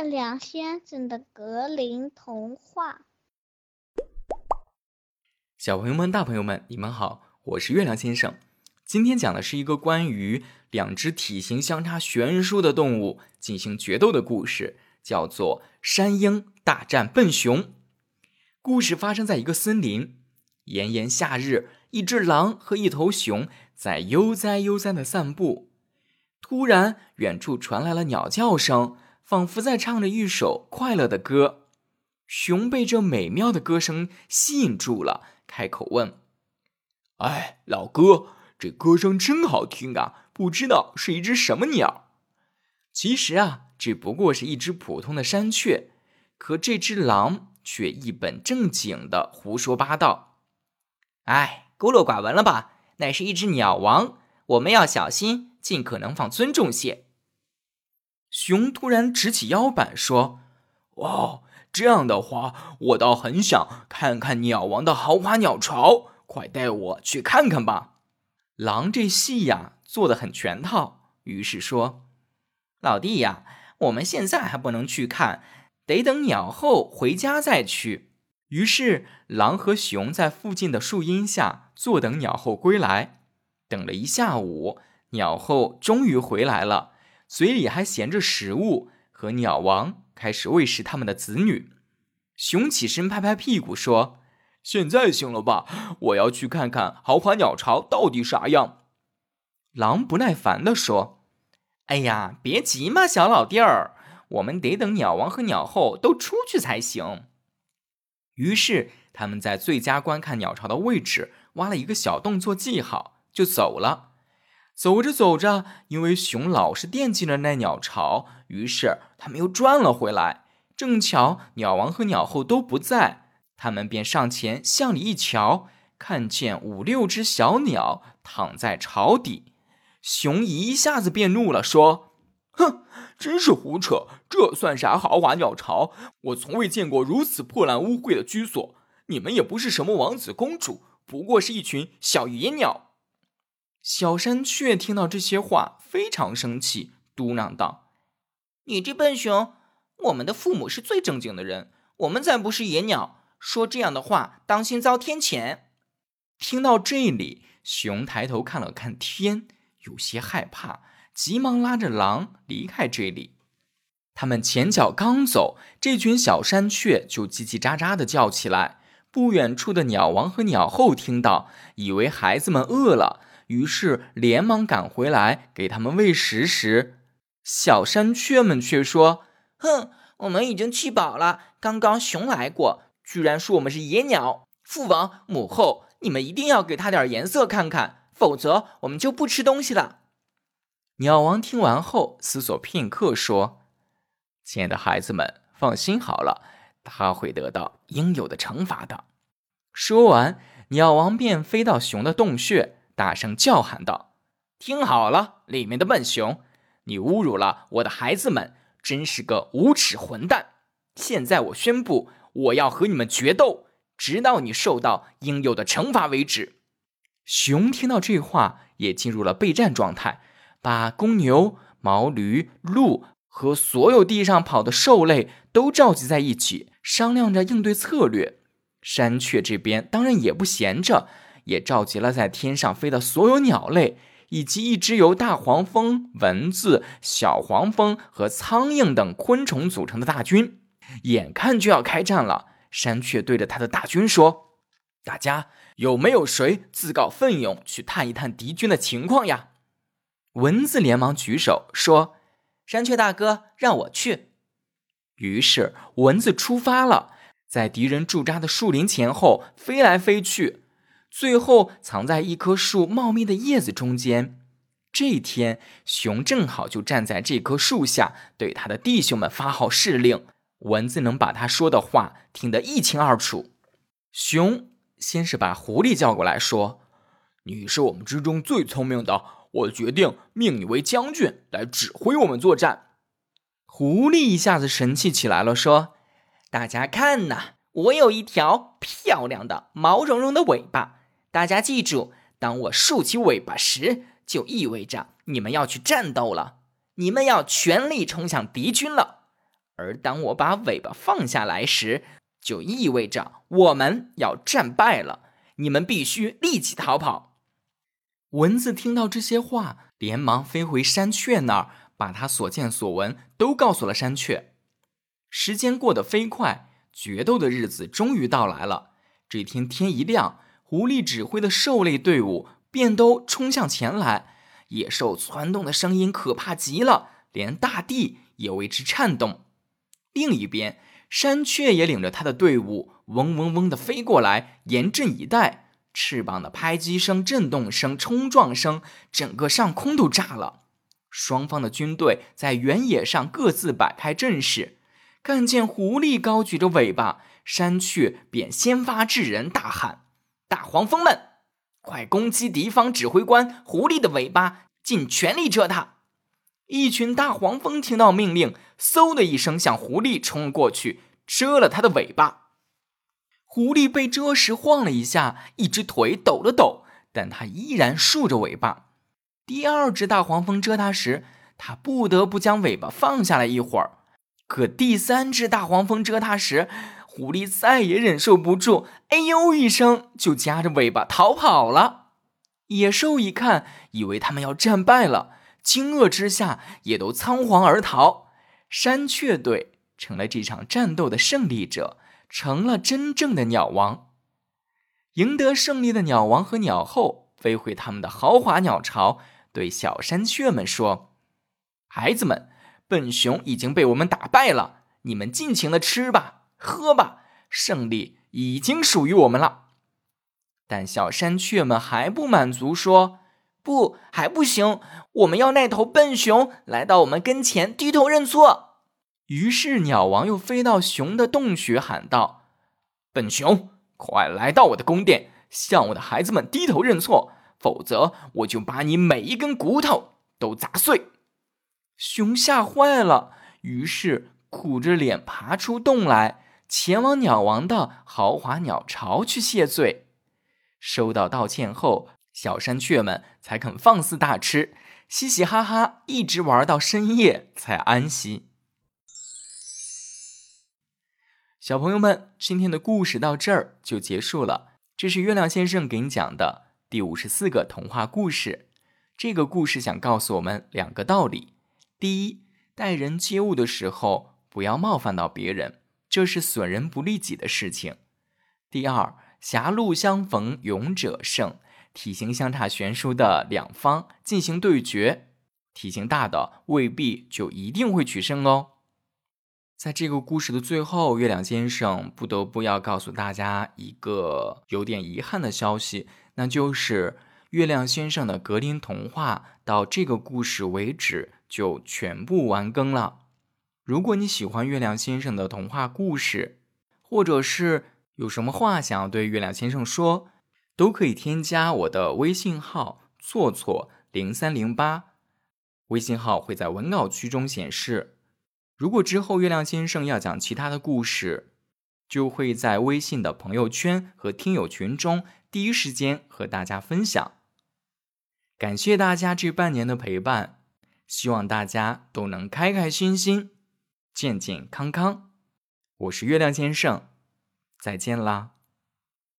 月亮先生的格林童话。小朋友们、大朋友们，你们好，我是月亮先生。今天讲的是一个关于两只体型相差悬殊的动物进行决斗的故事，叫做《山鹰大战笨熊》。故事发生在一个森林，炎炎夏日，一只狼和一头熊在悠哉悠哉的散步。突然，远处传来了鸟叫声，仿佛在唱着一首快乐的歌。熊被这美妙的歌声吸引住了，开口问：“哎，老哥，这歌声真好听啊！不知道是一只什么鸟？”其实啊，只不过是一只普通的山雀。可这只狼却一本正经的胡说八道：“哎，孤陋寡闻了吧？那是一只鸟王，我们要小心。”尽可能放尊重些。熊突然直起腰板说：“哇，这样的话，我倒很想看看鸟王的豪华鸟巢，快带我去看看吧。”狼这戏呀做的很全套，于是说：“老弟呀，我们现在还不能去看，得等鸟后回家再去。”于是狼和熊在附近的树荫下坐等鸟后归来，等了一下午。鸟后终于回来了，嘴里还衔着食物，和鸟王开始喂食他们的子女。熊起身拍拍屁股说：“现在行了吧？我要去看看豪华鸟巢到底啥样。”狼不耐烦地说：“哎呀，别急嘛，小老弟儿，我们得等鸟王和鸟后都出去才行。”于是他们在最佳观看鸟巢的位置挖了一个小洞做记号，就走了。走着走着，因为熊老是惦记着那鸟巢，于是他们又转了回来。正巧鸟王和鸟后都不在，他们便上前向里一瞧，看见五六只小鸟躺在巢底。熊一下子变怒了，说：“哼，真是胡扯！这算啥豪华鸟巢？我从未见过如此破烂污秽的居所。你们也不是什么王子公主，不过是一群小野鸟。”小山雀听到这些话，非常生气，嘟囔道：“你这笨熊，我们的父母是最正经的人，我们才不是野鸟，说这样的话，当心遭天谴。”听到这里，熊抬头看了看天，有些害怕，急忙拉着狼离开这里。他们前脚刚走，这群小山雀就叽叽喳喳的叫起来。不远处的鸟王和鸟后听到，以为孩子们饿了。于是连忙赶回来给他们喂食时，小山雀们却说：“哼，我们已经吃饱了。刚刚熊来过，居然说我们是野鸟。父王母后，你们一定要给他点颜色看看，否则我们就不吃东西了。”鸟王听完后思索片刻，说：“亲爱的孩子们，放心好了，他会得到应有的惩罚的。”说完，鸟王便飞到熊的洞穴。大声叫喊道：“听好了，里面的笨熊，你侮辱了我的孩子们，真是个无耻混蛋！现在我宣布，我要和你们决斗，直到你受到应有的惩罚为止。”熊听到这话，也进入了备战状态，把公牛、毛驴、鹿和所有地上跑的兽类都召集在一起，商量着应对策略。山雀这边当然也不闲着。也召集了在天上飞的所有鸟类，以及一支由大黄蜂、蚊子、小黄蜂和苍蝇等昆虫组成的大军。眼看就要开战了，山雀对着他的大军说：“大家有没有谁自告奋勇去探一探敌军的情况呀？”蚊子连忙举手说：“山雀大哥，让我去。”于是蚊子出发了，在敌人驻扎的树林前后飞来飞去。最后藏在一棵树茂密的叶子中间。这天，熊正好就站在这棵树下，对他的弟兄们发号施令。蚊子能把他说的话听得一清二楚。熊先是把狐狸叫过来说：“你是我们之中最聪明的，我决定命你为将军，来指挥我们作战。”狐狸一下子神气起来了，说：“大家看呐，我有一条漂亮的毛茸茸的尾巴。”大家记住，当我竖起尾巴时，就意味着你们要去战斗了，你们要全力冲向敌军了。而当我把尾巴放下来时，就意味着我们要战败了。你们必须立即逃跑。蚊子听到这些话，连忙飞回山雀那儿，把他所见所闻都告诉了山雀。时间过得飞快，决斗的日子终于到来了。这天天一亮，狐狸指挥的兽类队伍便都冲向前来，野兽窜动的声音可怕极了，连大地也为之颤动。另一边，山雀也领着他的队伍，嗡嗡嗡的飞过来，严阵以待。翅膀的拍击声、震动声、冲撞声，整个上空都炸了。双方的军队在原野上各自摆开阵势。看见狐狸高举着尾巴，山雀便先发制人，大喊：“大黄蜂们，快攻击敌方指挥官狐狸的尾巴，尽全力蛰它！”一群大黄蜂听到命令，嗖的一声向狐狸冲了过去，蛰了它的尾巴。狐狸被蛰时晃了一下，一只腿抖了抖，但它依然竖着尾巴。第二只大黄蜂蛰它时，它不得不将尾巴放下来一会儿。可第三只大黄蜂蛰它时，狐狸再也忍受不住，哎呦一声就夹着尾巴逃跑了。野兽一看，以为他们要战败了。惊愕之下，也都仓皇而逃。山雀队成了这场战斗的胜利者，成了真正的鸟王。赢得胜利的鸟王和鸟后飞回他们的豪华鸟巢，对小山雀们说：“孩子们，笨熊已经被我们打败了，你们尽情的吃吧，喝吧，胜利已经属于我们了。”但小山雀们还不满足，说。不，还不行！我们要那头笨熊来到我们跟前低头认错。于是鸟王又飞到熊的洞穴，喊道：“笨熊，快来到我的宫殿，向我的孩子们低头认错，否则我就把你每一根骨头都砸碎。”熊吓坏了，于是苦着脸爬出洞来，前往鸟王的豪华鸟巢去谢罪。收到道歉后。小山雀们才肯放肆大吃，嘻嘻哈哈，一直玩到深夜才安息。小朋友们，今天的故事到这儿就结束了。这是月亮先生给你讲的第五十四个童话故事。这个故事想告诉我们两个道理：第一，待人接物的时候不要冒犯到别人，这是损人不利己的事情；第二，狭路相逢勇者胜。体型相差悬殊的两方进行对决，体型大的未必就一定会取胜哦。在这个故事的最后，月亮先生不得不要告诉大家一个有点遗憾的消息，那就是月亮先生的格林童话到这个故事为止就全部完更了。如果你喜欢月亮先生的童话故事，或者是有什么话想要对月亮先生说。都可以添加我的微信号“错错零三零八”，微信号会在文稿区中显示。如果之后月亮先生要讲其他的故事，就会在微信的朋友圈和听友群中第一时间和大家分享。感谢大家这半年的陪伴，希望大家都能开开心心、健健康康。我是月亮先生，再见啦。